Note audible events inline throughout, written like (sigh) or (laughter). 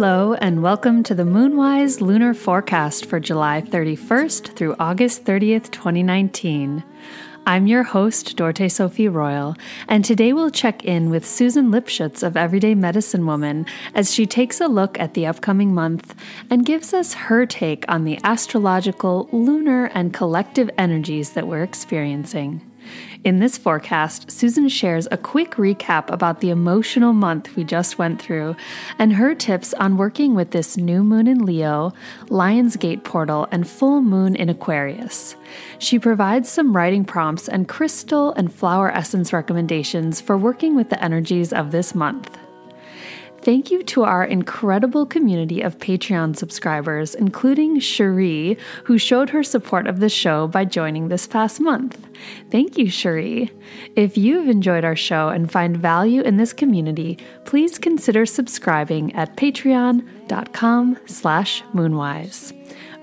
Hello, and welcome to the Moonwise Lunar Forecast for July 31st through August 30th, 2019. I'm your host, Dorte Sophie Royal, and today we'll check in with Susan Lipschutz of Everyday Medicine Woman as she takes a look at the upcoming month and gives us her take on the astrological, lunar, and collective energies that we're experiencing. In this forecast, Susan shares a quick recap about the emotional month we just went through and her tips on working with this new moon in Leo, Lionsgate portal, and full moon in Aquarius. She provides some writing prompts and crystal and flower essence recommendations for working with the energies of this month. Thank you to our incredible community of Patreon subscribers, including Cherie, who showed her support of the show by joining this past month. Thank you, Cherie. If you've enjoyed our show and find value in this community, please consider subscribing at patreon.com slash moonwise.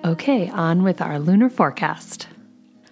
Okay, on with our lunar forecast.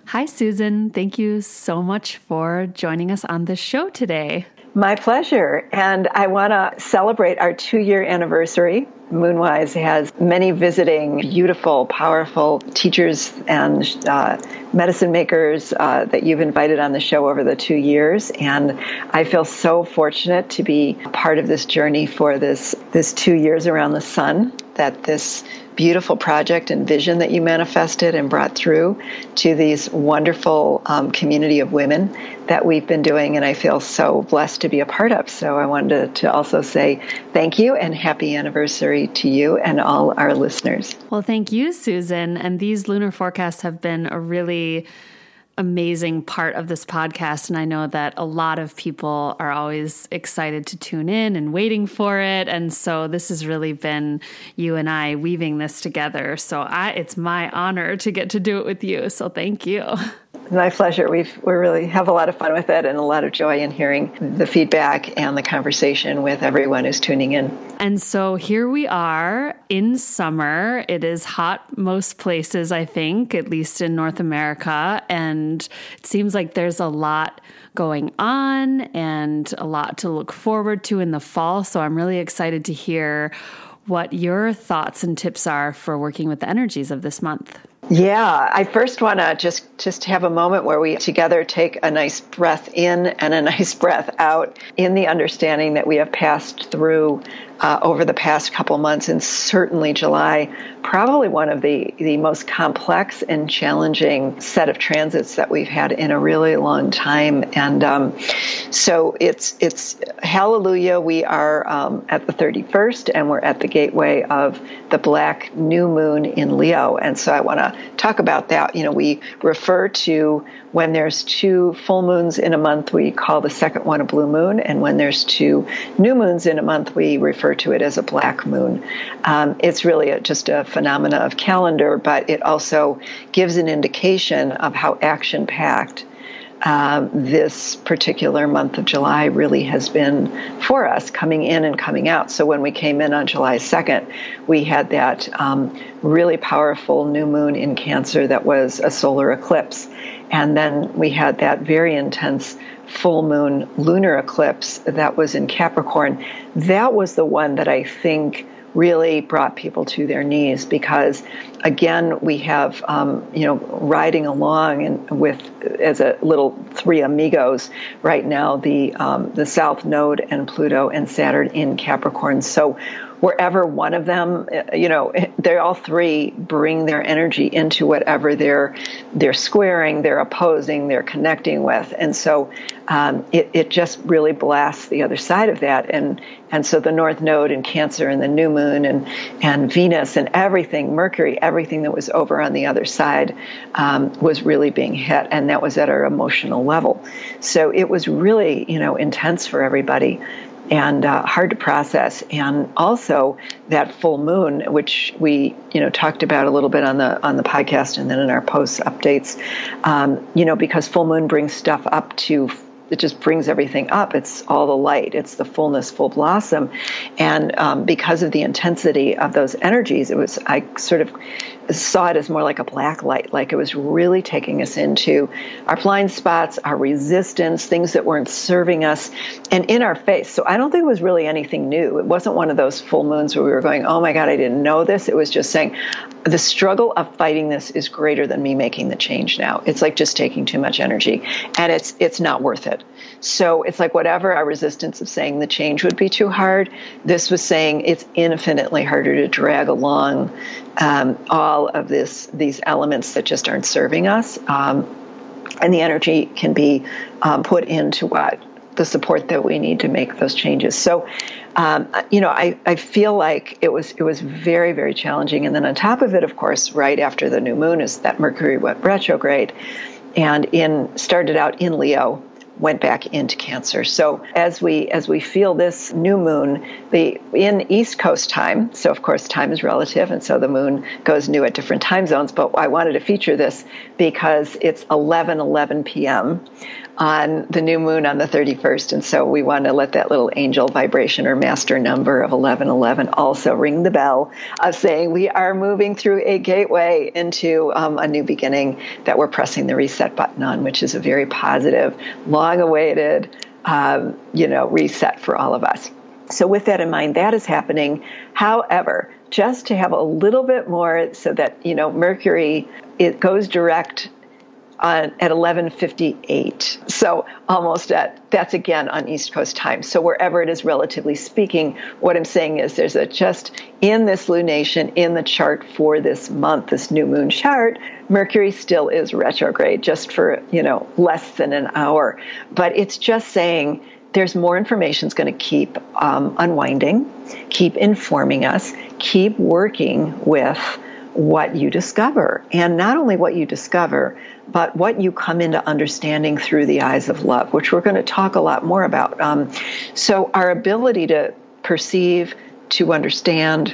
Hi, Susan. Thank you so much for joining us on the show today. My pleasure. And I want to celebrate our two year anniversary. Moonwise has many visiting, beautiful, powerful teachers and uh, medicine makers uh, that you've invited on the show over the two years. And I feel so fortunate to be part of this journey for this, this two years around the sun, that this beautiful project and vision that you manifested and brought through to these wonderful um, community of women that we've been doing and I feel so blessed to be a part of. So I wanted to, to also say thank you and happy anniversary to you and all our listeners. Well, thank you, Susan. And these lunar forecasts have been a really amazing part of this podcast. And I know that a lot of people are always excited to tune in and waiting for it. And so this has really been you and I weaving this together. So I, it's my honor to get to do it with you. So thank you. (laughs) My pleasure. We've we really have a lot of fun with it and a lot of joy in hearing the feedback and the conversation with everyone who's tuning in. And so here we are in summer. It is hot most places, I think, at least in North America, and it seems like there's a lot going on and a lot to look forward to in the fall. So I'm really excited to hear what your thoughts and tips are for working with the energies of this month. Yeah, I first want to just just have a moment where we together take a nice breath in and a (laughs) nice breath out in the understanding that we have passed through uh, over the past couple months, and certainly July, probably one of the, the most complex and challenging set of transits that we've had in a really long time. And um, so it's it's hallelujah. We are um, at the 31st, and we're at the gateway of the black new moon in Leo. And so I want to talk about that. You know, we refer to when there's two full moons in a month, we call the second one a blue moon. And when there's two new moons in a month, we refer to it as a black moon. Um, it's really a, just a phenomena of calendar, but it also gives an indication of how action packed uh, this particular month of July really has been for us, coming in and coming out. So when we came in on July 2nd, we had that um, really powerful new moon in Cancer that was a solar eclipse. And then we had that very intense full moon lunar eclipse that was in Capricorn. That was the one that I think really brought people to their knees because again we have um, you know riding along and with as a little three amigos right now the um, the south node and pluto and saturn in capricorn. So wherever one of them, you know, they all three bring their energy into whatever they're they're squaring, they're opposing, they're connecting with, and so um, it, it just really blasts the other side of that, and and so the North Node and Cancer and the New Moon and and Venus and everything, Mercury, everything that was over on the other side um, was really being hit, and that was at our emotional level. So it was really you know intense for everybody and uh, hard to process. And also that full moon, which we you know talked about a little bit on the on the podcast and then in our post updates. Um, you know, because full moon brings stuff up to it just brings everything up. It's all the light. It's the fullness, full blossom, and um, because of the intensity of those energies, it was I sort of saw it as more like a black light, like it was really taking us into our blind spots, our resistance, things that weren't serving us, and in our face. So I don't think it was really anything new. It wasn't one of those full moons where we were going, oh my God, I didn't know this. It was just saying, the struggle of fighting this is greater than me making the change now. It's like just taking too much energy, and it's it's not worth it. So it's like whatever our resistance of saying the change would be too hard, this was saying it's infinitely harder to drag along um, all of this these elements that just aren't serving us. Um, and the energy can be um, put into what the support that we need to make those changes. So, um, you know, I, I feel like it was it was very very challenging. And then on top of it, of course, right after the new moon is that Mercury went retrograde, and in started out in Leo went back into cancer. So as we as we feel this new moon the in east coast time so of course time is relative and so the moon goes new at different time zones but i wanted to feature this because it's 11 11 p.m on the new moon on the 31st. And so we want to let that little angel vibration or master number of 1111 also ring the bell of saying we are moving through a gateway into um, a new beginning that we're pressing the reset button on, which is a very positive, long awaited, um, you know, reset for all of us. So, with that in mind, that is happening. However, just to have a little bit more so that, you know, Mercury, it goes direct on, at 11:58. So almost at that's again on East Coast time. So wherever it is, relatively speaking, what I'm saying is there's a just in this lunation in the chart for this month, this new moon chart, Mercury still is retrograde, just for you know less than an hour. But it's just saying there's more information is going to keep um, unwinding, keep informing us, keep working with what you discover. And not only what you discover, but what you come into understanding through the eyes of love, which we're going to talk a lot more about. Um, so, our ability to perceive, to understand,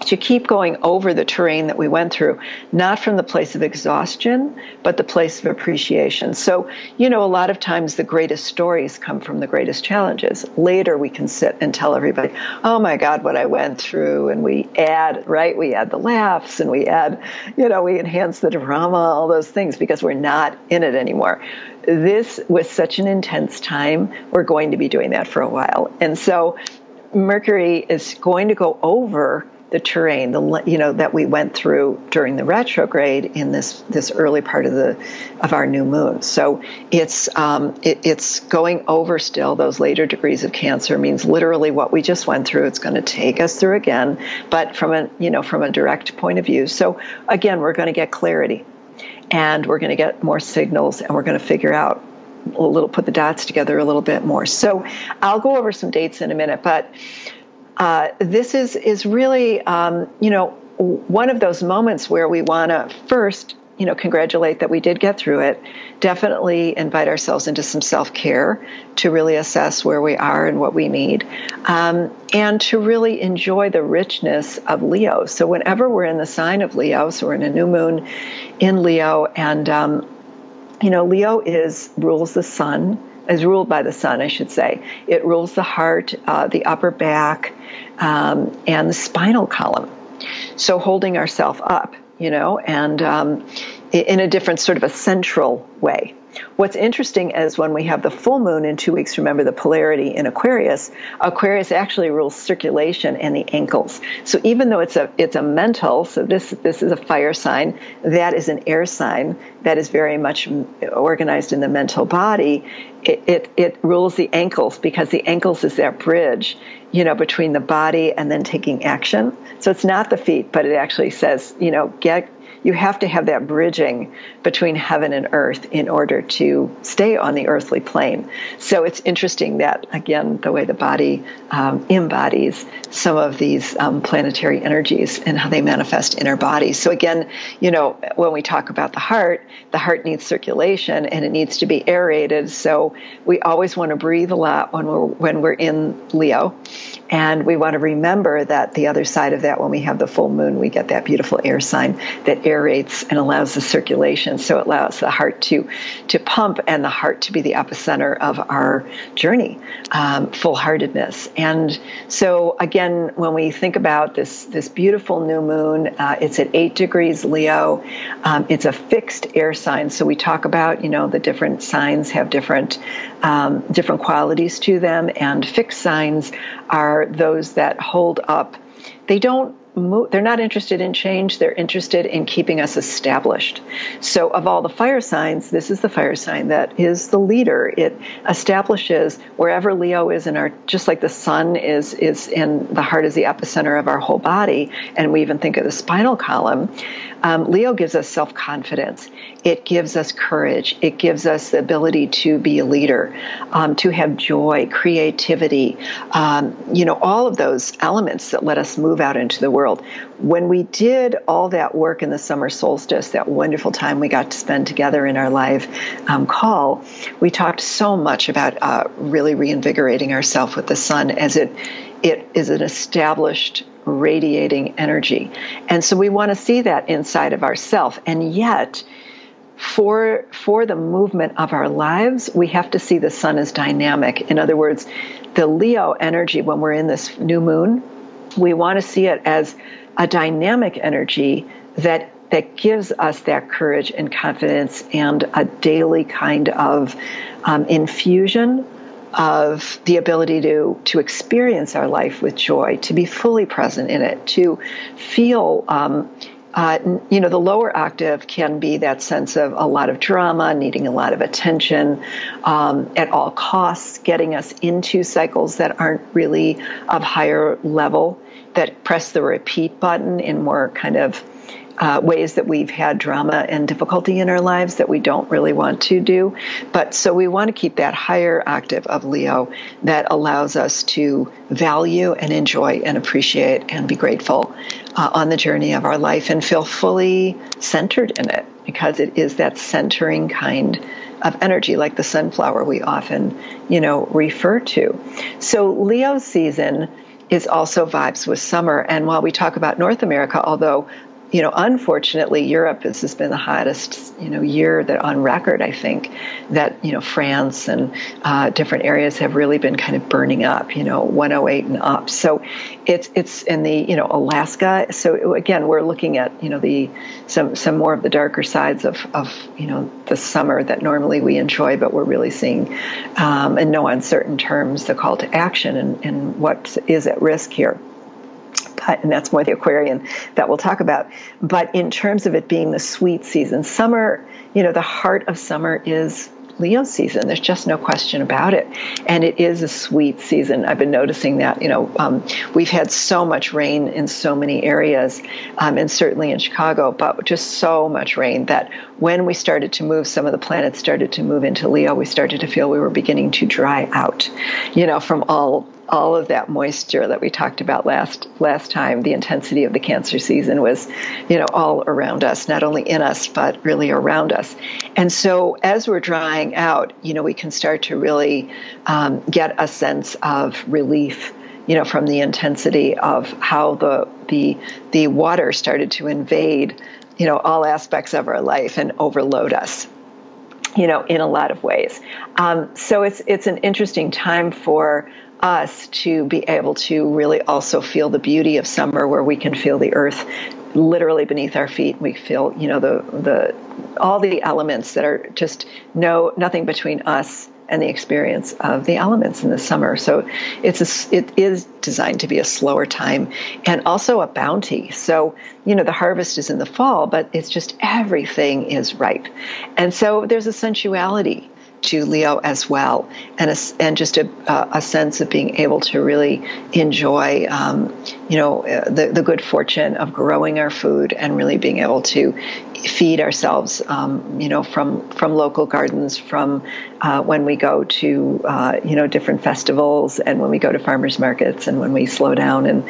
to keep going over the terrain that we went through, not from the place of exhaustion, but the place of appreciation. So, you know, a lot of times the greatest stories come from the greatest challenges. Later, we can sit and tell everybody, oh my God, what I went through. And we add, right? We add the laughs and we add, you know, we enhance the drama, all those things because we're not in it anymore. This was such an intense time. We're going to be doing that for a while. And so, Mercury is going to go over the terrain, the you know that we went through during the retrograde in this this early part of the of our new moon. So it's um, it, it's going over still. Those later degrees of Cancer means literally what we just went through. It's going to take us through again, but from a you know from a direct point of view. So again, we're going to get clarity, and we're going to get more signals, and we're going to figure out a little put the dots together a little bit more. So I'll go over some dates in a minute, but uh, this is is really um, you know one of those moments where we want to first you know congratulate that we did get through it definitely invite ourselves into some self-care to really assess where we are and what we need um, and to really enjoy the richness of leo. So whenever we're in the sign of leo so we're in a new moon in leo and um, you know leo is rules the sun is ruled by the sun, I should say. It rules the heart, uh, the upper back, um, and the spinal column. So holding ourselves up, you know, and um, in a different sort of a central way. What's interesting is when we have the full moon in two weeks, remember the polarity in Aquarius, Aquarius actually rules circulation and the ankles. So even though it's a it's a mental, so this this is a fire sign, that is an air sign that is very much organized in the mental body. It, it, it rules the ankles because the ankles is that bridge, you know, between the body and then taking action. So it's not the feet, but it actually says, you know, get you have to have that bridging between heaven and earth in order to stay on the earthly plane. So it's interesting that, again, the way the body um, embodies some of these um, planetary energies and how they manifest in our bodies. So, again, you know, when we talk about the heart, the heart needs circulation and it needs to be aerated. So, we always want to breathe a lot when we're, when we're in Leo. And we want to remember that the other side of that, when we have the full moon, we get that beautiful air sign that aerates and allows the circulation. So it allows the heart to to pump and the heart to be the epicenter of our journey, um, full heartedness. And so again, when we think about this this beautiful new moon, uh, it's at eight degrees Leo. Um, it's a fixed air sign. So we talk about you know the different signs have different um, different qualities to them, and fixed signs are those that hold up. They don't move, they're not interested in change. They're interested in keeping us established. So, of all the fire signs, this is the fire sign that is the leader. It establishes wherever Leo is in our, just like the sun is is in the heart is the epicenter of our whole body, and we even think of the spinal column. Um, Leo gives us self confidence. It gives us courage. It gives us the ability to be a leader, um, to have joy, creativity, um, you know, all of those elements that let us move out into the world. When we did all that work in the summer solstice, that wonderful time we got to spend together in our live um, call, we talked so much about uh, really reinvigorating ourselves with the sun as it it is an established radiating energy. And so we want to see that inside of ourself. And yet, for for the movement of our lives, we have to see the sun as dynamic. In other words, the Leo energy when we're in this new moon, we want to see it as a dynamic energy that that gives us that courage and confidence and a daily kind of um, infusion of the ability to to experience our life with joy, to be fully present in it, to feel. Um, uh, you know, the lower octave can be that sense of a lot of drama, needing a lot of attention um, at all costs, getting us into cycles that aren't really of higher level, that press the repeat button in more kind of uh, ways that we've had drama and difficulty in our lives that we don't really want to do. But so we want to keep that higher octave of Leo that allows us to value and enjoy and appreciate and be grateful uh, on the journey of our life and feel fully centered in it because it is that centering kind of energy like the sunflower we often you know refer to so leo season is also vibes with summer. And while we talk about north america although you know, unfortunately, Europe has, has been the hottest, you know, year that on record. I think that you know France and uh, different areas have really been kind of burning up. You know, 108 and up. So it's it's in the you know Alaska. So again, we're looking at you know the some some more of the darker sides of of you know the summer that normally we enjoy, but we're really seeing um, in no uncertain terms the call to action and, and what is at risk here and that's more the Aquarian that we'll talk about. But in terms of it being the sweet season, summer, you know, the heart of summer is Leo season. There's just no question about it. And it is a sweet season. I've been noticing that. You know, um, we've had so much rain in so many areas, um, and certainly in Chicago, but just so much rain that when we started to move, some of the planets started to move into Leo, we started to feel we were beginning to dry out, you know, from all all of that moisture that we talked about last last time the intensity of the cancer season was you know all around us not only in us but really around us. And so as we're drying out you know we can start to really um, get a sense of relief you know from the intensity of how the the the water started to invade you know all aspects of our life and overload us you know in a lot of ways. Um, so it's it's an interesting time for us to be able to really also feel the beauty of summer where we can feel the earth literally beneath our feet. We feel you know the the all the elements that are just no nothing between us and the experience of the elements in the summer. So it's a, it is designed to be a slower time and also a bounty. So you know the harvest is in the fall but it's just everything is ripe. And so there's a sensuality to Leo as well, and a, and just a, a sense of being able to really enjoy, um, you know, uh, the the good fortune of growing our food and really being able to feed ourselves, um, you know, from from local gardens, from uh, when we go to uh, you know different festivals, and when we go to farmers markets, and when we slow down and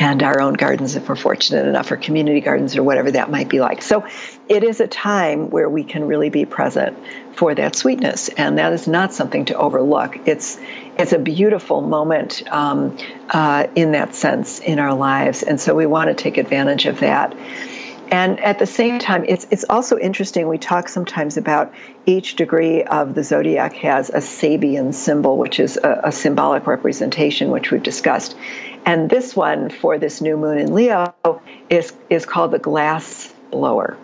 and our own gardens, if we're fortunate enough, or community gardens, or whatever that might be like. So, it is a time where we can really be present for that sweetness, and that is not something to overlook. It's it's a beautiful moment um, uh, in that sense in our lives, and so we want to take advantage of that. And at the same time, it's, it's also interesting. We talk sometimes about each degree of the zodiac has a Sabian symbol, which is a, a symbolic representation, which we've discussed. And this one for this new moon in Leo is, is called the glass blower.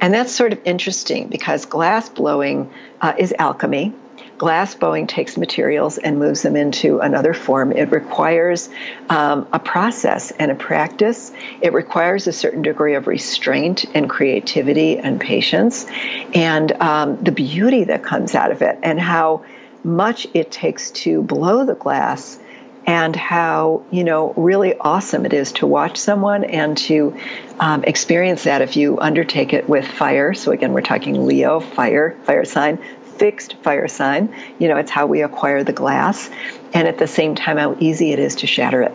And that's sort of interesting because glass blowing uh, is alchemy. Glass blowing takes materials and moves them into another form. It requires um, a process and a practice. It requires a certain degree of restraint and creativity and patience, and um, the beauty that comes out of it, and how much it takes to blow the glass and how you know really awesome it is to watch someone and to um, experience that if you undertake it with fire. So again we're talking leo fire fire sign fixed fire sign. You know it's how we acquire the glass. And at the same time how easy it is to shatter it.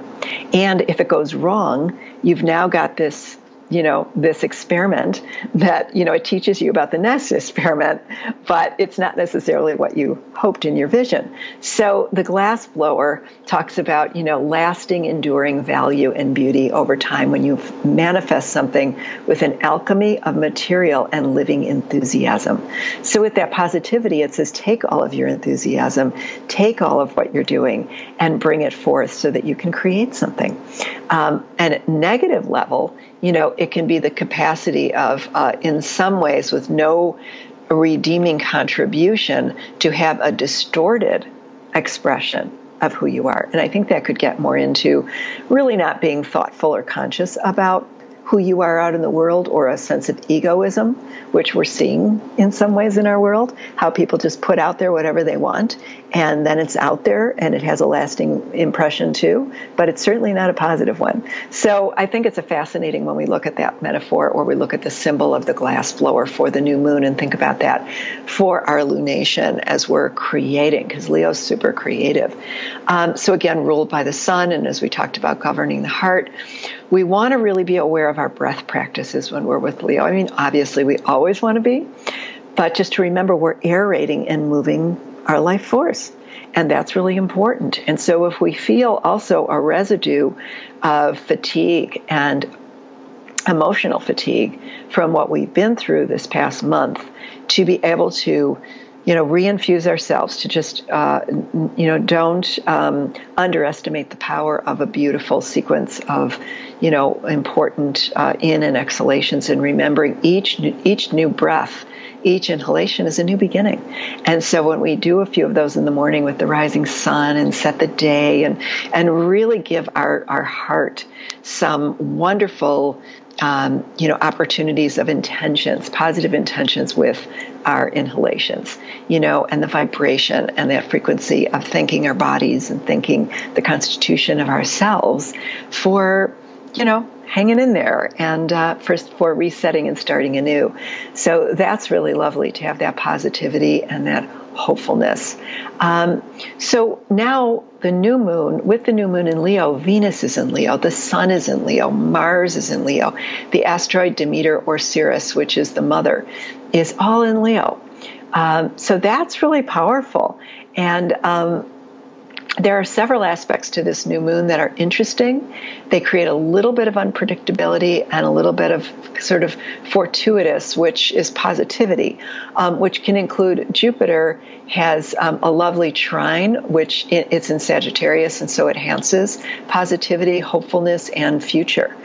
And if it goes wrong you've now got this you know this experiment that you know it teaches you about the next (laughs) experiment but it's not necessarily what you hoped in your vision. So the glass blower talks about you know lasting enduring value and beauty over time when you manifest something with an alchemy of material and living enthusiasm. So with that positivity it says take all of your enthusiasm take all of what you're doing and bring it forth so that you can create something. Um, and at negative level you know, it can be the capacity of, uh, in some ways, with no redeeming contribution, to have a distorted expression of who you are. And I think that could get more into really not being thoughtful or conscious about who you are out in the world or a sense of egoism, which we're seeing in some ways in our world, how people just put out there whatever they want and then it's out there and it has a lasting impression too, but it's certainly not a positive one. So I think it's a fascinating when we look at that metaphor or we look at the symbol of the glass blower for the new moon and think about that for our lunation as we're creating, because Leo's super creative. Um, so again, ruled by the sun, and as we talked about governing the heart, we want to really be aware of our breath practices when we're with Leo. I mean, obviously, we always want to be, but just to remember we're aerating and moving our life force. And that's really important. And so, if we feel also a residue of fatigue and emotional fatigue from what we've been through this past month, to be able to you know, reinfuse ourselves to just, uh, you know, don't um, underestimate the power of a beautiful sequence of, you know, important uh, in and exhalations, and remembering each each new breath each inhalation is a new beginning. And so when we do a few of those in the morning with the rising sun and set the day and, and really give our, our heart some wonderful um, you know opportunities of intentions positive intentions with our inhalations you know and the vibration and that frequency of thanking our bodies and thanking the constitution of ourselves for you know hanging in there and uh, for, for resetting and starting anew. So that's really lovely to have that positivity and that hopefulness. Um, so now the new moon, with the new moon in Leo, Venus is in Leo, the sun is in Leo, Mars is in Leo, the asteroid Demeter or Ceres, which is the mother, is all in Leo. Um, so that's really powerful. And um, there are several aspects to this new moon that are interesting. They create a little bit of unpredictability and a little bit of sort of fortuitous, which is positivity, um, which can include Jupiter has um, a lovely trine, which it's in Sagittarius, and so it enhances positivity, hopefulness, and future.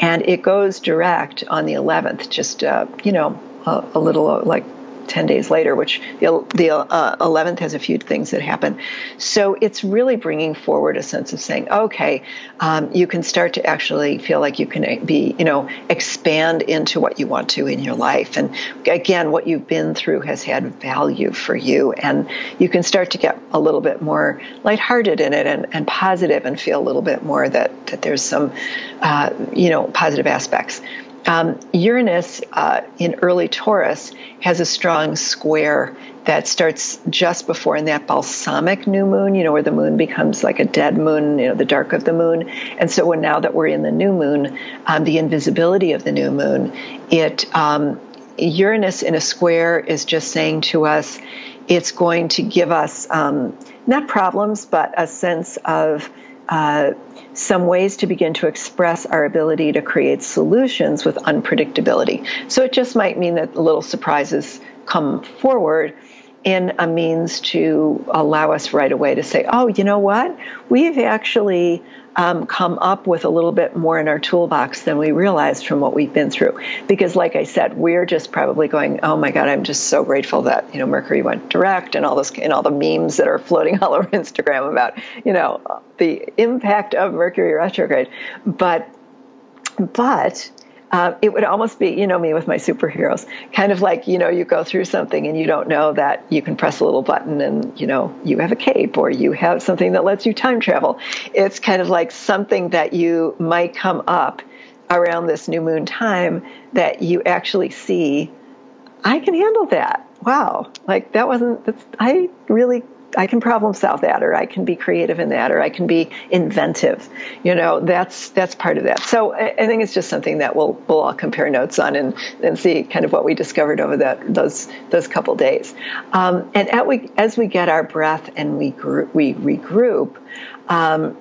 And it goes direct on the 11th, just, uh, you know, a, a little uh, like 10 days later, which the, the uh, 11th has a few things that happen. So it's really bringing forward a sense of saying, okay, um, you can start to actually feel like you can be, you know, expand into what you want to in your life. And again, what you've been through has had value for you. And you can start to get a little bit more lighthearted in it and, and positive and feel a little bit more that, that there's some, uh, you know, positive aspects. Um, Uranus uh, in early Taurus has a strong square that starts just before in that balsamic new moon, you know, where the moon becomes like a dead moon, you know, the dark of the moon. And so when now that we're in the new moon, um, the invisibility of the new moon, it um, Uranus in a square is just saying to us, it's going to give us um, not problems, but a sense of uh, some ways to begin to express our ability to create solutions with unpredictability. So it just might mean that little surprises come forward in a means to allow us right away to say, oh, you know what? We've actually um, come up with a little bit more in our toolbox than we realized from what we've been through. Because, like I said, we're just probably going, oh my God, I'm just so grateful that you know Mercury went direct and all this and all the memes that are floating (laughs) all over Instagram about you know the impact of Mercury retrograde. But but uh, it would almost be, you know, me with my superheroes, kind of like, you know, you go through something and you don't know that you can press a little button and, you know, you have a cape or you have something that lets you time travel. It's kind of like something that you might come up around this new moon time that you actually see, I can handle that. Wow. Like that wasn't, that's, I really I can problem solve that, or I can be creative in that, or I can be inventive. You know, that's that's part of that. So I, think it's just something that we'll we'll all compare notes on and, and see kind of what we discovered over that those those couple days. Um, and at we, as we get our breath and we group, we regroup. Um,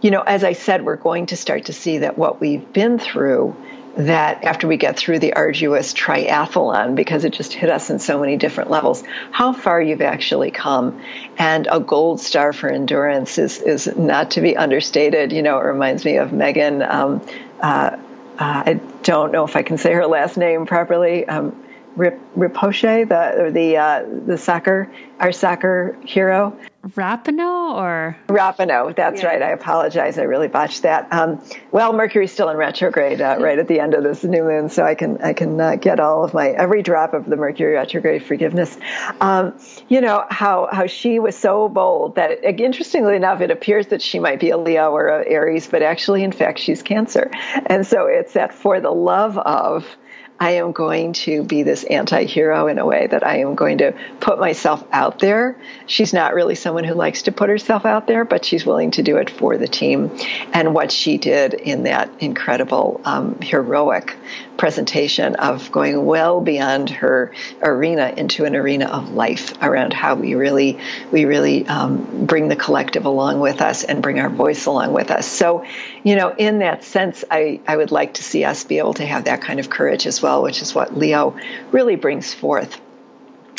you know, as I said, we're going to start to see that what we've been through that after we get through the arduous triathlon, because it just hit us in so many different levels, how far you've actually come. And a gold star for endurance is, is not to be understated. You know, it reminds me of Megan. Um, uh, uh, I don't know if I can say her last name properly. Um, Rip, Ripoche, the the uh, the soccer our soccer hero. Rapinoe or Rapinoe. That's yeah. right. I apologize. I really botched that. Um, well, Mercury's still in retrograde uh, right at the end of this new moon, so I can I can uh, get all of my every drop of the Mercury retrograde forgiveness. Um, you know how how she was so bold that interestingly enough, it appears that she might be a Leo or a Aries, but actually, in fact, she's Cancer, and so it's that for the love of I am going to be this anti hero in a way that I am going to put myself out there. She's not really someone who likes to put herself out there, but she's willing to do it for the team. And what she did in that incredible, um, heroic presentation of going well beyond her arena into an arena of life around how we really we really um, bring the collective along with us and bring our voice along with us. So, you know, in that sense, I, I would like to see us be able to have that kind of courage as well, which is what Leo really brings forth.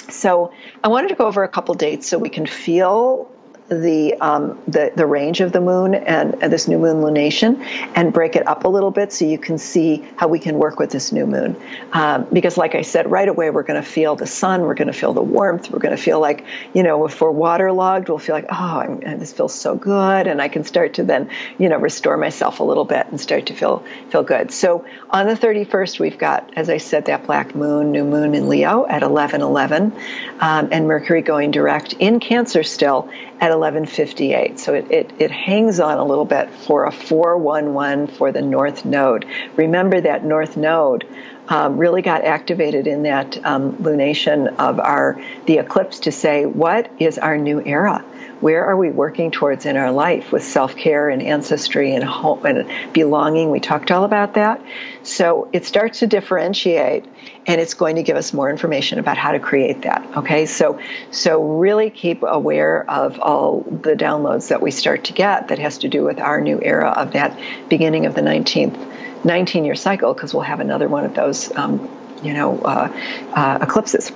So I wanted to go over a couple dates so we can feel the, um, the, the range of the moon and, and, this new moon lunation and break it up a little bit so you can see how we can work with this new moon. Um, because, like I said, right away we're going to feel the sun, we're going to feel the warmth, we're going to feel like, you know, if we're waterlogged, we'll feel like, oh, I'm, this feels so good, and I can start to then, you know, restore myself a little bit and start to feel feel good. So on the 31st, we've got, as I said, that black moon, new moon in Leo at 11:11, um, and Mercury going direct in Cancer still at 1158. So it, it, it, hangs on a little bit for a 411 for the North Node. Remember that North Node um, really got activated in that um, lunation of our the eclipse to say what is our new era where are we working towards in our life with self-care and ancestry and home and belonging? We talked all about that. So it starts to differentiate and it's going to give us more information about how to create that okay? So so really keep aware of all the downloads that we start to get that has to do with our new era of that beginning of the 19th 19 year cycle because we'll have another one of those um, you know uh, uh, eclipses.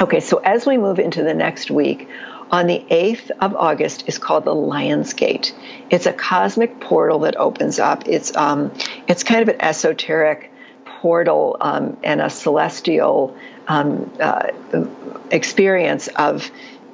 Okay so as we move into the next week on the 8th of August is called the Lion's Gate. It's a cosmic portal that opens up. It's um, it's kind of an esoteric portal um, and a celestial um, uh, experience of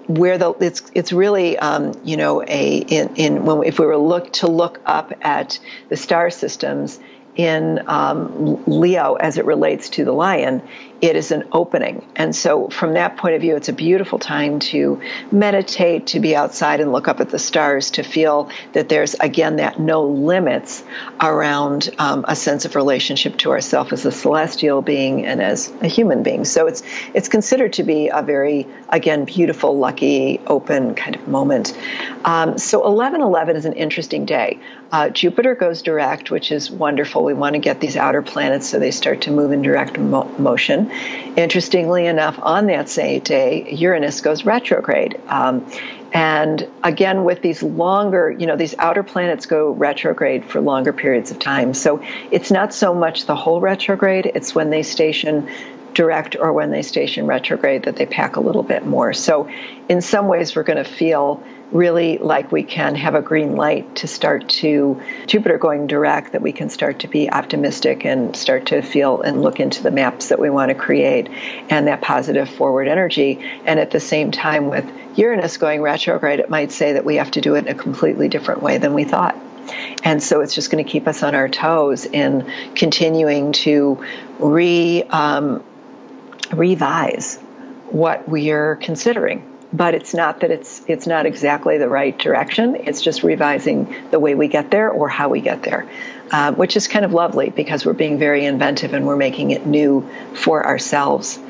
where the it's it's really um, you know a in, in when if we were look to look up at the star systems in um, Leo as it relates to the lion, it is an opening. And so, from that point of view, it's a beautiful time to meditate, to be outside and look up at the stars, to feel that there's, again, that no limits around um, a sense of relationship to ourself as a celestial being and as a human being. So, it's, it's considered to be a very, again, beautiful, lucky, open kind of moment. Um, so, 1111 is an interesting day. Uh, Jupiter goes direct, which is wonderful. We want to get these outer planets so they start to move in direct mo- motion. Interestingly enough, on that same day, Uranus goes retrograde. Um, And again, with these longer, you know, these outer planets go retrograde for longer periods of time. So it's not so much the whole retrograde, it's when they station direct or when they station retrograde that they pack a little bit more. So in some ways, we're going to feel really like we can have a green light to start to Jupiter going direct, that we can start to be optimistic and start to feel and look into the maps that we want to create and that positive forward energy. And at the same time, with Uranus going retrograde, it might say that we have to do it in a completely different way than we thought. And so it's just going to keep us on our toes in continuing to re um, revise what we are considering but it's not that it's it's not exactly the right direction. It's just revising the way we get there or how we get there, uh, which is kind of lovely because we're being very inventive and we're making it new for ourselves.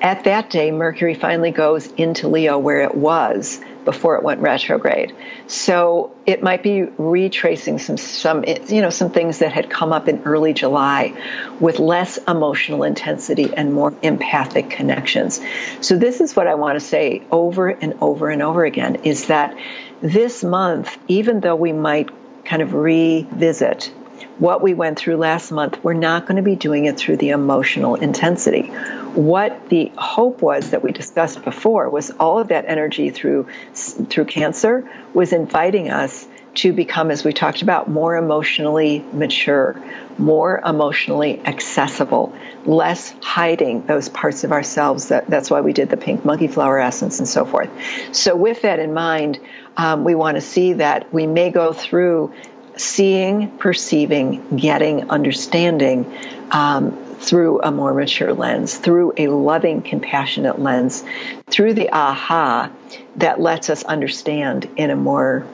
At that day, Mercury finally goes into Leo where it was before it went retrograde. So it might be retracing some some you know some things that had come up in early July with less emotional intensity and more empathic connections. So this is what I want to say over and over and over again is that this month even though we might kind of revisit what we went through last month, we're not going to be doing it through the emotional intensity. What the hope was that we discussed before was all of that energy through through cancer was inviting us to become as we talked about more emotionally mature more emotionally accessible less hiding those parts of ourselves that, that's why we did the pink monkey flower essence and so forth. So with that in mind um, we want to see that we may go through seeing perceiving getting understanding um, through a more mature lens, through a loving, compassionate lens, through the aha that lets us understand in a more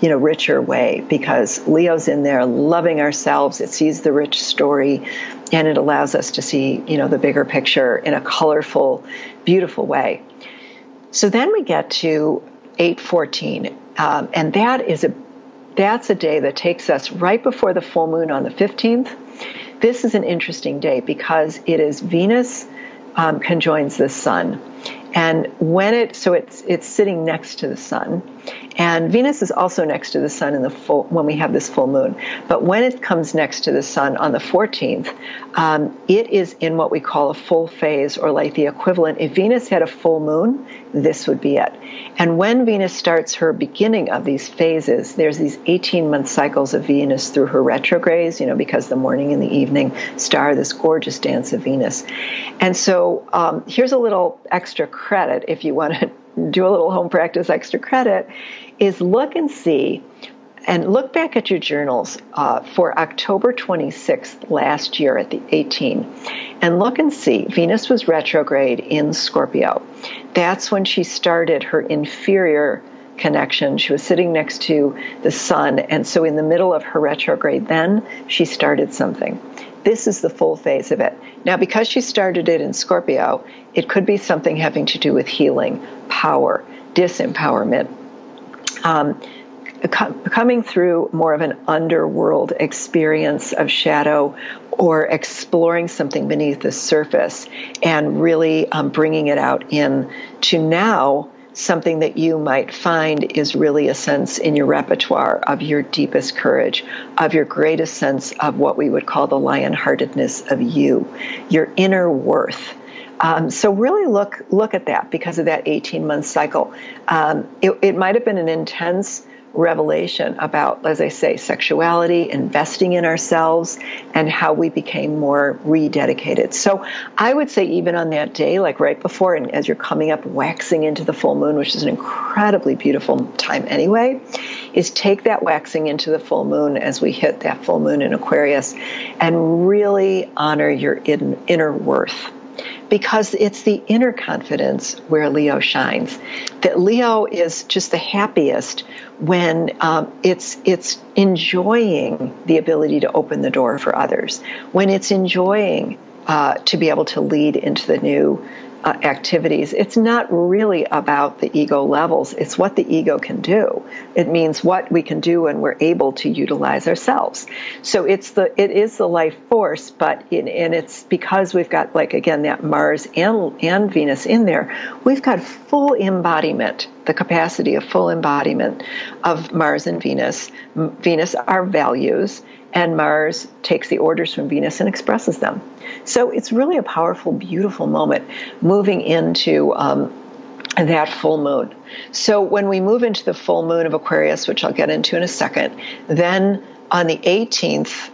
you know richer way because leo's in there loving ourselves. It sees the rich story and it allows us to see you know the bigger picture in a colorful beautiful way. So then we get to 814 um, and that is a that's a day that takes us right before the full moon on the 15th this is an interesting day because it is Venus um, conjoins the sun. And when it, so it's, it's sitting next to the sun. And Venus is also next to the sun in the full, when we have this full moon. But when it comes next to the sun on the 14th, um, it is in what we call a full phase or like the equivalent. If Venus had a full moon, this would be it. And when Venus starts her beginning of these phases, there's these 18 month cycles of Venus through her retrogrades, you know, because the morning and the evening star this gorgeous dance of Venus. And so um, here's a little extra credit if you want to do a little home practice extra credit is look and see and look back at your journals uh, for October 26th last year at the 18 and look and see Venus was retrograde in Scorpio. That's when she started her inferior connection. She was sitting next to the sun, and so in the middle of her retrograde, then she started something. This is the full phase of it. Now, because she started it in Scorpio, it could be something having to do with healing, power, disempowerment. Um, coming through more of an underworld experience of shadow or exploring something beneath the surface and really um, bringing it out in to now something that you might find is really a sense in your repertoire of your deepest courage, of your greatest sense of what we would call the lion-heartedness of you, your inner worth. Um, so really look look at that because of that 18 month cycle. Um, it, it might have been an intense revelation about, as I say, sexuality, investing in ourselves, and how we became more rededicated. So I would say, even on that day, like right before, and as you're coming up, waxing into the full moon, which is an incredibly beautiful time anyway, is take that waxing into the full moon as we hit that full moon in Aquarius and really honor your in, inner worth because it's the inner confidence where Leo shines. That Leo is just the happiest when um, it's it's enjoying the ability to open the door for others, when it's enjoying uh, to be able to lead into the new uh, activities, it's not really about the ego levels. It's what the ego can do. It means what we can do when we're able to utilize ourselves. So it's the it is the life force, but in, and it's because we've got like again that Mars and and Venus in there, we've got full embodiment the capacity of full embodiment of Mars and Venus. Venus are values, and Mars takes the orders from Venus and expresses them. So it's really a powerful, beautiful moment moving into um, that full moon. So when we move into the full moon of Aquarius, which I'll get into in a second, then on the 18th,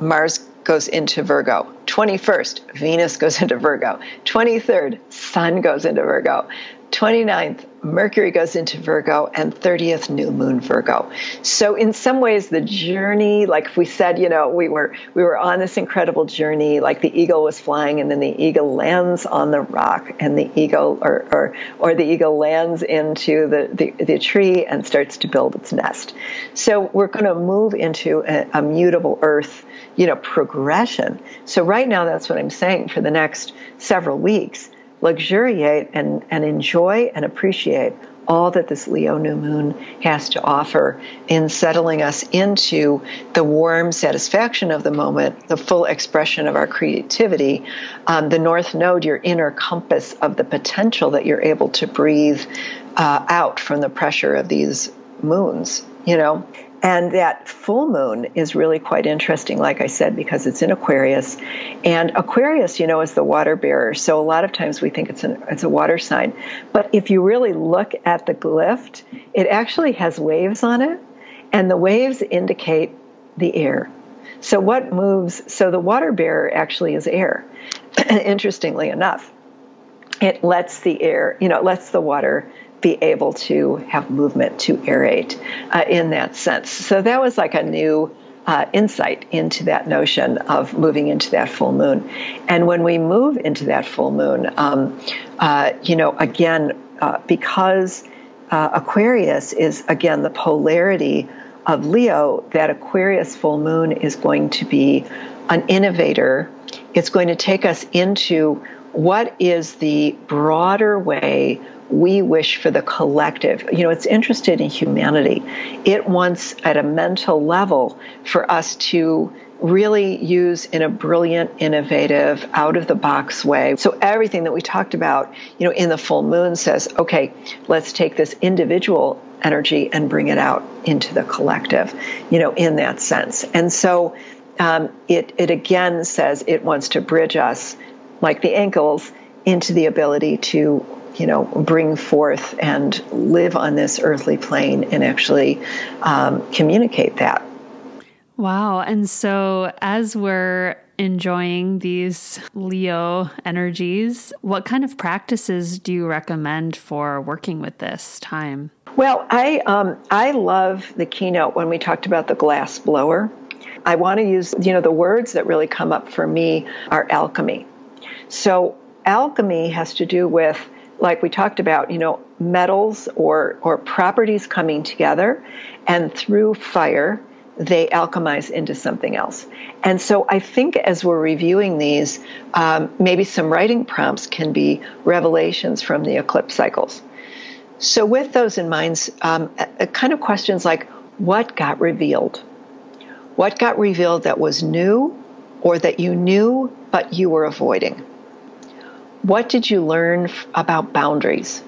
Mars goes into Virgo. 21st, Venus goes (laughs) into Virgo. 23rd, Sun goes into Virgo. 29th, Mercury goes into Virgo, and 30th, new moon Virgo. So in some ways, the journey, like we said, you know, we were we were on this incredible journey, like the eagle was flying, and then the eagle lands on the rock, and the eagle or or, or the eagle lands into the, the, the tree and starts to build its nest. So we're going to move into a, a mutable earth, you know, progression. So right now, that's what I'm saying for the next several weeks luxuriate and, and enjoy and appreciate all that this Leo new moon has to offer in settling us into the warm satisfaction of the moment, the full expression of our creativity, um, the North Node, your inner compass of the potential that you're able to breathe uh, out from the pressure of these moons, you know. And that full moon is really quite interesting, like I said, because it's in Aquarius. And Aquarius, you know, is the water bearer. So a lot of times we think it's, an, it's a water sign. But if you really look at the glyph, it actually has waves on it. And the waves indicate the air. So what moves? So the water bearer actually is air, (clears throat) interestingly enough. It lets the air, you know, it lets the water be able to have movement to aerate uh, in that sense. So that was like a new uh, insight into that notion of moving into that full moon. And when we move into that full moon, um, uh, you know, again, uh, because uh, Aquarius is, again, the polarity of Leo, that Aquarius full moon is going to be an innovator. It's going to take us into what is the broader way we wish for the collective. You know, it's interested in humanity. It wants, at a mental level, for us to really use in a brilliant, innovative, out of the box way. So everything that we talked about, you know, in the full moon says, okay, let's take this individual energy and bring it out into the collective, you know, in that sense. And so um, it, it again says it wants to bridge us, like the ankles, into the ability to you know, bring forth and live on this earthly plane and actually um, communicate that. Wow. And so, as we're enjoying these Leo energies, what kind of practices do you recommend for working with this time? Well, I um, I love the keynote when we talked about the glass blower. I want to use, you know, the words that really come up for me are alchemy. So, alchemy has to do with like we talked about, you know, metals or, or properties coming together, and through fire, they alchemize into something else. And so I think as we're reviewing these, um, maybe some writing prompts can be revelations from the eclipse cycles. So, with those in mind, um, a, a kind of questions like what got revealed? What got revealed that was new or that you knew but you were avoiding? What did you learn about boundaries?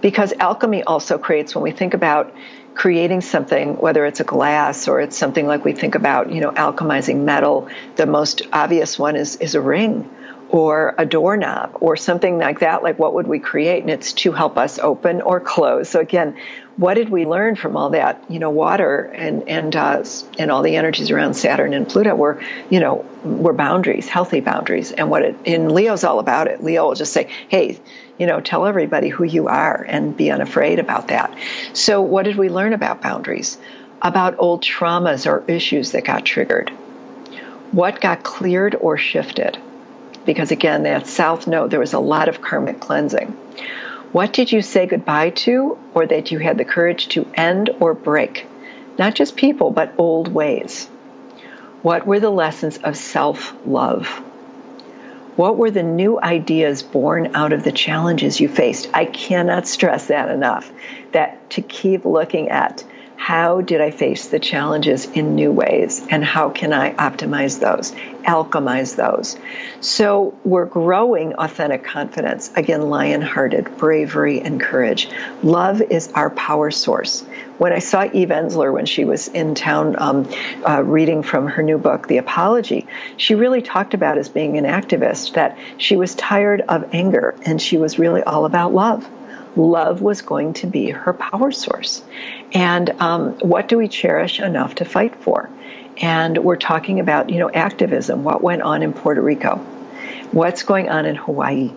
Because alchemy also creates, when we think about creating something, whether it's a glass or it's something like we think about, you know, alchemizing metal, the most obvious one is, is a ring or a doorknob or something like that. Like, what would we create? And it's to help us open or close. So, again, what did we learn from all that? You know, water and and uh, and all the energies around Saturn and Pluto were, you know, were boundaries, healthy boundaries. And what it in Leo's all about it. Leo will just say, "Hey, you know, tell everybody who you are and be unafraid about that." So, what did we learn about boundaries? About old traumas or issues that got triggered. What got cleared or shifted? Because again, that South Node, there was a lot of karmic cleansing. What did you say goodbye to, or that you had the courage to end or break? Not just people, but old ways. What were the lessons of self love? What were the new ideas born out of the challenges you faced? I cannot stress that enough. That to keep looking at How did I face the challenges in new ways? And how can I optimize those, alchemize those? So we're growing authentic confidence. Again, lion hearted, bravery, and courage. Love is our power source. When I saw Eve Ensler when she was in town um, uh, reading from her new book, The Apology, she really talked about as being an activist that she was tired of anger and she was really all about love love was going to be her power source. And um, what do we cherish enough to fight for? And we're talking about, you know, activism, what went on in Puerto Rico, what's going on in Hawaii.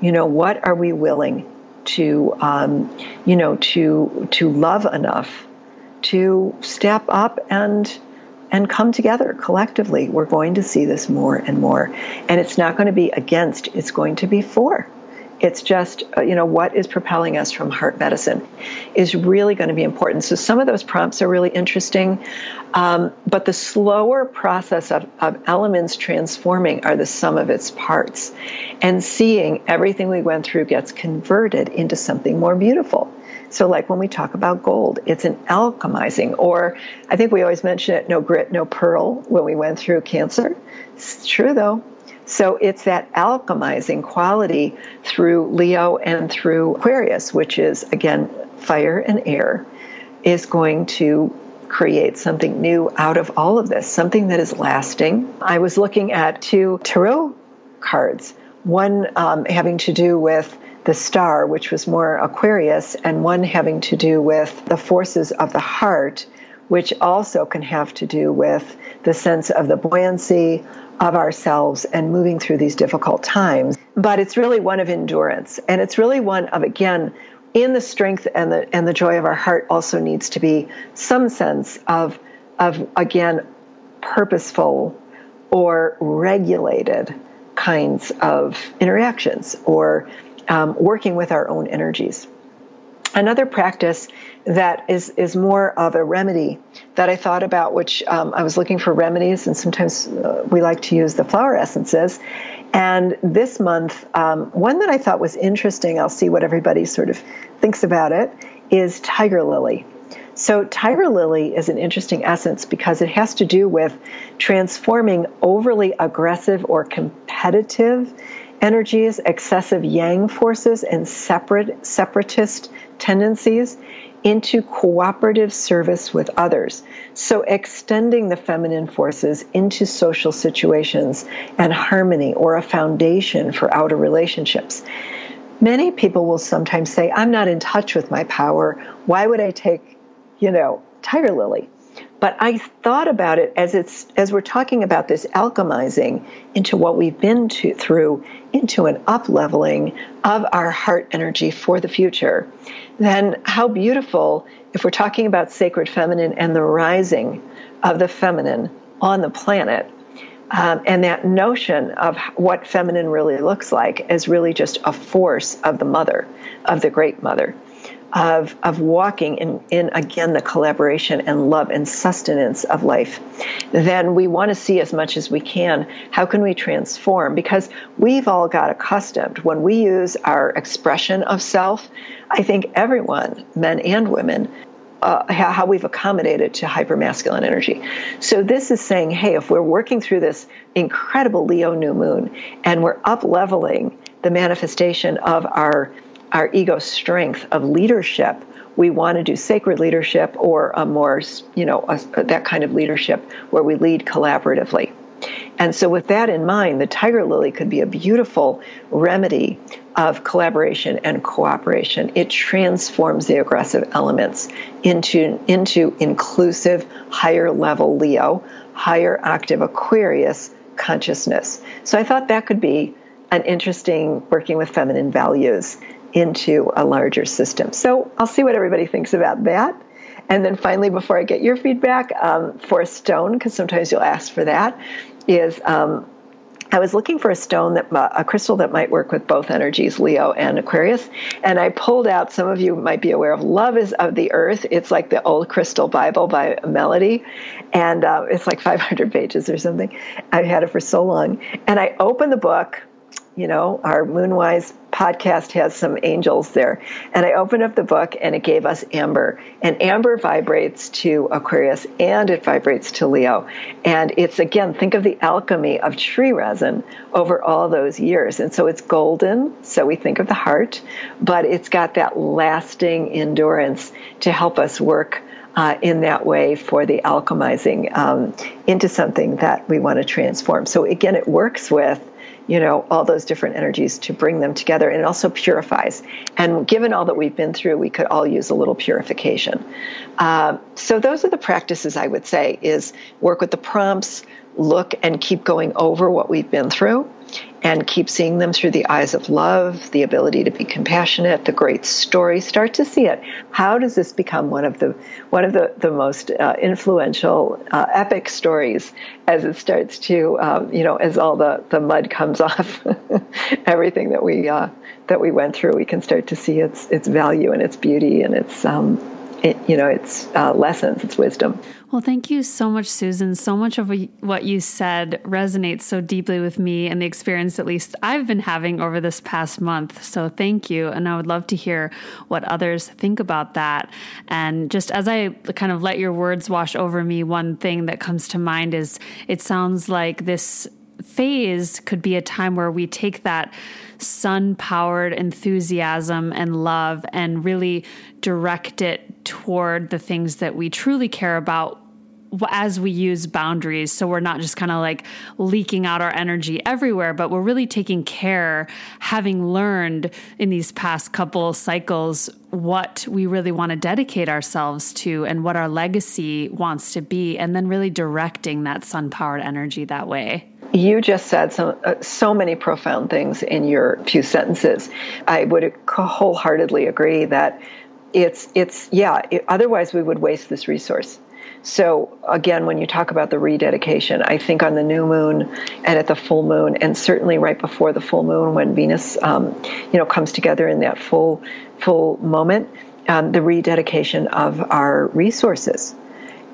You know, what are we willing to, um, you know, to to love enough to step up and and come together collectively. We're going to see this more and more, and it's not going to be against; it's going to be for. It's just, uh, you know, what is propelling us from heart medicine is really going to be important. So some of those prompts are really interesting, um, but the slower process of, of elements transforming are the sum of its parts. And seeing everything we went through gets converted into something more beautiful. So, like when we talk about gold, it's an alchemizing, or I think we always mention it no grit, no pearl when we went through cancer. It's true though. So it's that alchemizing quality through Leo and through Aquarius, which is again fire and air, is going to create something new out of all of this, something that is lasting. I was looking at two tarot cards, one um, having to do with the star, which was more Aquarius, and one having to do with the forces of the heart, which also can have to do with the sense of the buoyancy of ourselves and moving through these difficult times. But it's really one of endurance. And it's really one of, again, in the strength and the and the joy of our heart also needs to be some sense of of again purposeful or regulated kinds of interactions or um, working with our own energies. Another practice that is, is more of a remedy that I thought about, which um, I was looking for remedies, and sometimes uh, we like to use the flower essences. And this month, um, one that I thought was interesting, I'll see what everybody sort of thinks about it, is tiger lily. So, tiger lily is an interesting essence because it has to do with transforming overly aggressive or competitive energies, excessive yang forces, and separate separatist tendencies into cooperative service with others. So, extending the feminine forces into social situations and harmony or a foundation for outer relationships. Many people will sometimes say, I'm not in touch with my power. Why would I take, you know, Tiger Lily? But I thought about it as it's as we're talking about this alchemizing into what we've been to, through into an up leveling of our heart energy for the future. Then how beautiful if we're talking about sacred feminine and the rising of the feminine on the planet. Um, and that notion of what feminine really looks like is really just a force of the mother, of the great mother of, of walking in, in, again, the collaboration and love and sustenance of life, then we want to see as much as we can how can we transform? Because we've all got accustomed when we use our expression of self, I think everyone, men and women, uh, how we've accommodated to hypermasculine energy. So this is saying, hey, if we're working through this incredible Leo new moon and we're up leveling the manifestation of our our ego strength of leadership, we want to do sacred leadership or a more, you know, a, that kind of leadership where we lead collaboratively. And so, with that in mind, the tiger lily could be a beautiful remedy of collaboration and cooperation. It transforms the aggressive elements into, into inclusive, higher level Leo, higher octave Aquarius consciousness. So, I thought that could be an interesting working with feminine values into a larger system. So I'll see what everybody thinks about that. And then finally, before I get your feedback, um, for a stone, because sometimes you'll ask for that, is um, I was looking for a stone that a crystal that might work with both energies, Leo and Aquarius, and I pulled out. Some of you might be aware of "Love Is of the Earth." It's like the old Crystal Bible by Melody, and uh, it's like (laughs) 500 pages or something. I've had it for so long, and I opened the book, you know, our Moonwise podcast has some angels there. And I opened up the book and it gave us amber. And amber vibrates to Aquarius and it vibrates to Leo. And it's again, think of the alchemy of tree resin over all those years. And so it's golden, so we think of the heart, but it's got that lasting endurance to help us work uh, in that way for the alchemizing um, into something that we want to transform. So again, it works with you know all those different energies to bring them together and it also purifies. And given all that we've been through we could all use a little purification. Uh, so those are the practices i would say is work with the prompts look and keep going over what we've been through and keep seeing them through the eyes of love, the ability to be compassionate, the great story. Start to see it. How does this become one of the one of the the most uh, influential, uh, epic stories as it starts to, um, you know, as all the the mud comes (laughs) off, everything that we uh, that we went through, we can start to see its its value and its beauty and its um, it, you know, it's uh, lessons, it's wisdom. Well, thank you so much, Susan. So much of what you said resonates so deeply with me and the experience, at least I've been having over this past month. So thank you. And I would love to hear what others think about that. And just as I kind of let your words wash over me, one thing that comes to mind is it sounds like this phase could be a time where we take that sun powered enthusiasm and love and really direct it toward the things that we truly care about as we use boundaries. So we're not just kind of like leaking out our energy everywhere, but we're really taking care, having learned in these past couple cycles what we really want to dedicate ourselves to and what our legacy wants to be, and then really directing that sun powered energy that way. You just said some, uh, so many profound things in your few sentences. I would wholeheartedly agree that it's it's yeah. It, otherwise, we would waste this resource. So again, when you talk about the rededication, I think on the new moon and at the full moon, and certainly right before the full moon, when Venus, um, you know, comes together in that full full moment, um, the rededication of our resources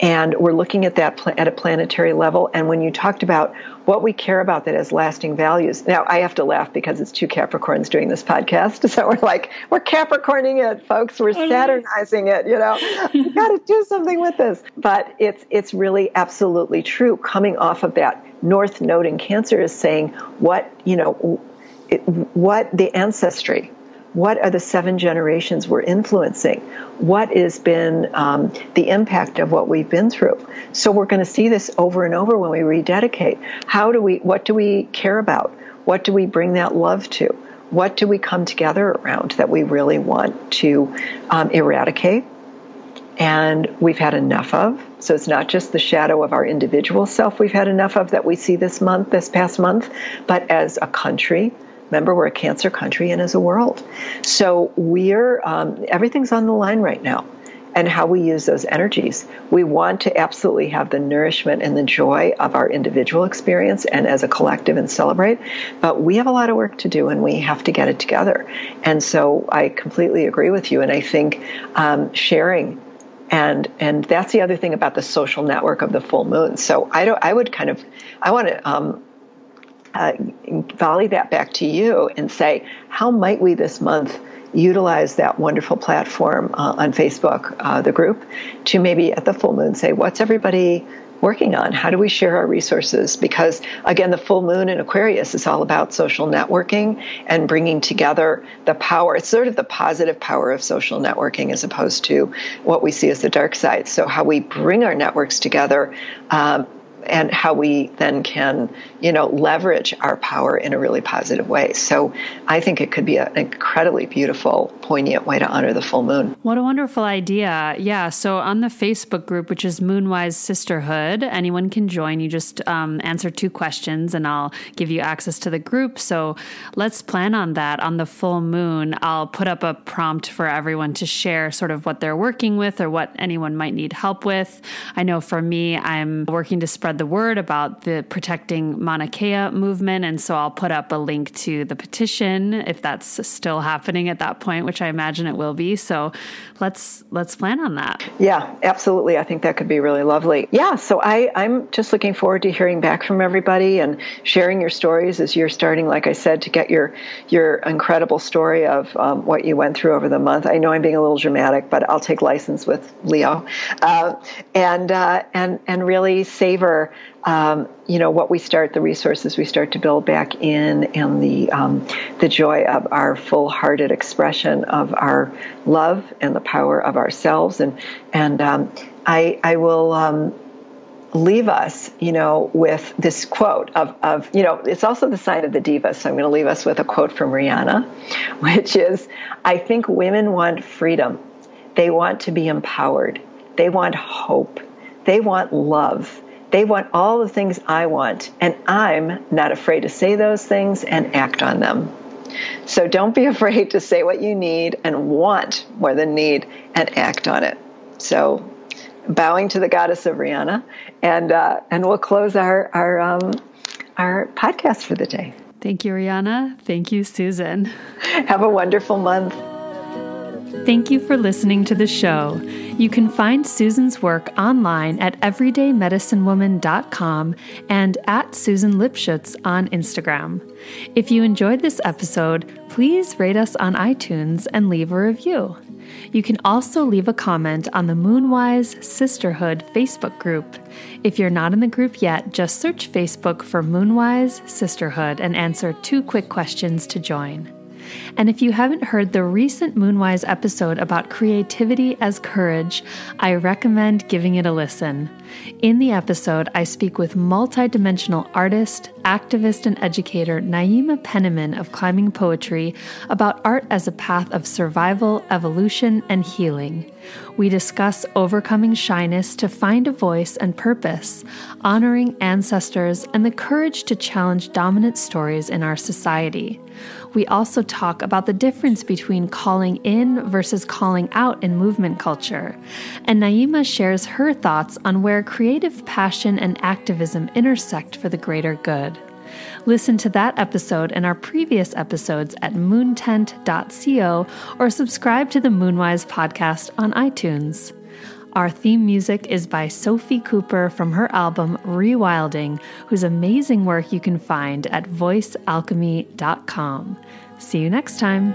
and we're looking at that at a planetary level. And when you talked about what we care about that has lasting values, now I have to laugh because it's two Capricorns doing this podcast. (laughs) So we're like, we're Capricorning it, folks. We're mm-hmm. Saturnizing it. You know, we got to do something with this. But it's it's really absolutely true. Coming off of that North Node in Cancer is saying what you know, it, what the ancestry what are the seven generations we're influencing? What has been um, the impact of what we've been through? So we're going to see this over and over when we rededicate. How do we? What do we care about? What do we bring that love to? What do we come together around that we really want to um, eradicate? And we've had enough of. So it's not just the shadow of our individual self we've had enough of that we see this month, this past month, but as a country, Remember, we're a cancer country and as a world. So we're, um, everything's on the line right now and how we use those energies. We want to absolutely have the nourishment and the joy of our individual experience and as a collective and celebrate, but we have a lot of work to do and we have to get it together. And so I completely agree with you. And I think um, sharing and and that's the other thing about the social network of the full moon. So I don't. I would kind of. I want to um, uh, volley that back to you and say, how might we this month utilize that wonderful platform uh, on Facebook, uh, the group, to maybe at the full moon say, what's everybody working on? How do we share our resources? Because again, the full moon in Aquarius is all about social networking and bringing together the power. It's sort of the positive power of social networking as opposed to what we see as the dark side. So, how we bring our networks together. Um, and how we then can, you know, leverage our power in a really positive way. So I think it could be an incredibly beautiful, poignant way to honor the full moon. What a wonderful idea. Yeah. So on the Facebook group, which is Moonwise Sisterhood, anyone can join. You just um, answer two questions and I'll give you access to the group. So let's plan on that. On the full moon, I'll put up a prompt for everyone to share sort of what they're working with or what anyone might need help with. I know for me, I'm working to spread the word about the protecting Mauna Kea movement. And so I'll put up a link to the petition if that's still happening at that point, which I imagine it will be. So let's let's plan on that. Yeah, absolutely. I think that could be really lovely. Yeah, so I, I'm just looking forward to hearing back from everybody and sharing your stories as you're starting, like I said, to get your your incredible story of um, what you went through over the month. I know I'm being a little dramatic, but I'll take license with Leo, uh, and uh, and and really savor. Um, you know what we start, the resources we start to build back in, and the um, the joy of our full-hearted expression of our love and the power of ourselves, and and um, I I will um, leave us, you know, with this quote of, of, you know, it's also the sign of the diva. So I'm going to leave us with a quote from Rihanna, (laughs) which is I think women want freedom. They want to be empowered. They want hope. They want love. They want all the things I want. And I'm not afraid to say those things and act on them. So don't be (laughs) afraid to say what you need and want more than need and act on it. So bowing to the goddess of Rihanna, and uh, and we'll close our our um, our podcast for the day. Thank you, Rihanna. Thank you, Susan. (laughs) Have a wonderful month. Thank you for listening to the show. You can find Susan's work online at everydaymedicinewoman.com and at Susan Lipschutz on Instagram. If you enjoyed this episode, please rate us on iTunes and leave a review. You can also leave a comment on the Moonwise Sisterhood Facebook group. If you're not in the group yet, just search Facebook for Moonwise Sisterhood and answer two quick questions to join. And if you haven't heard the recent Moonwise episode about creativity as courage, I recommend giving it a listen. In the episode, I speak with multidimensional artist, activist, and educator Naima Penniman of Climbing PoeTree about art as a path of survival, evolution, and healing. We discuss overcoming shyness to find a voice and purpose, honoring ancestors, and the courage to challenge dominant stories in our society. We also talk about the difference between calling in versus calling out in movement culture. And Naima shares her thoughts on where creative passion and activism intersect for the greater good. Listen to that episode and our previous episodes at moontent.co or subscribe to the Moonwise podcast on iTunes. Our theme music is by Sophie Cooper from her album Rewilding, whose amazing work you can find at voicealchemy.com. See you next time.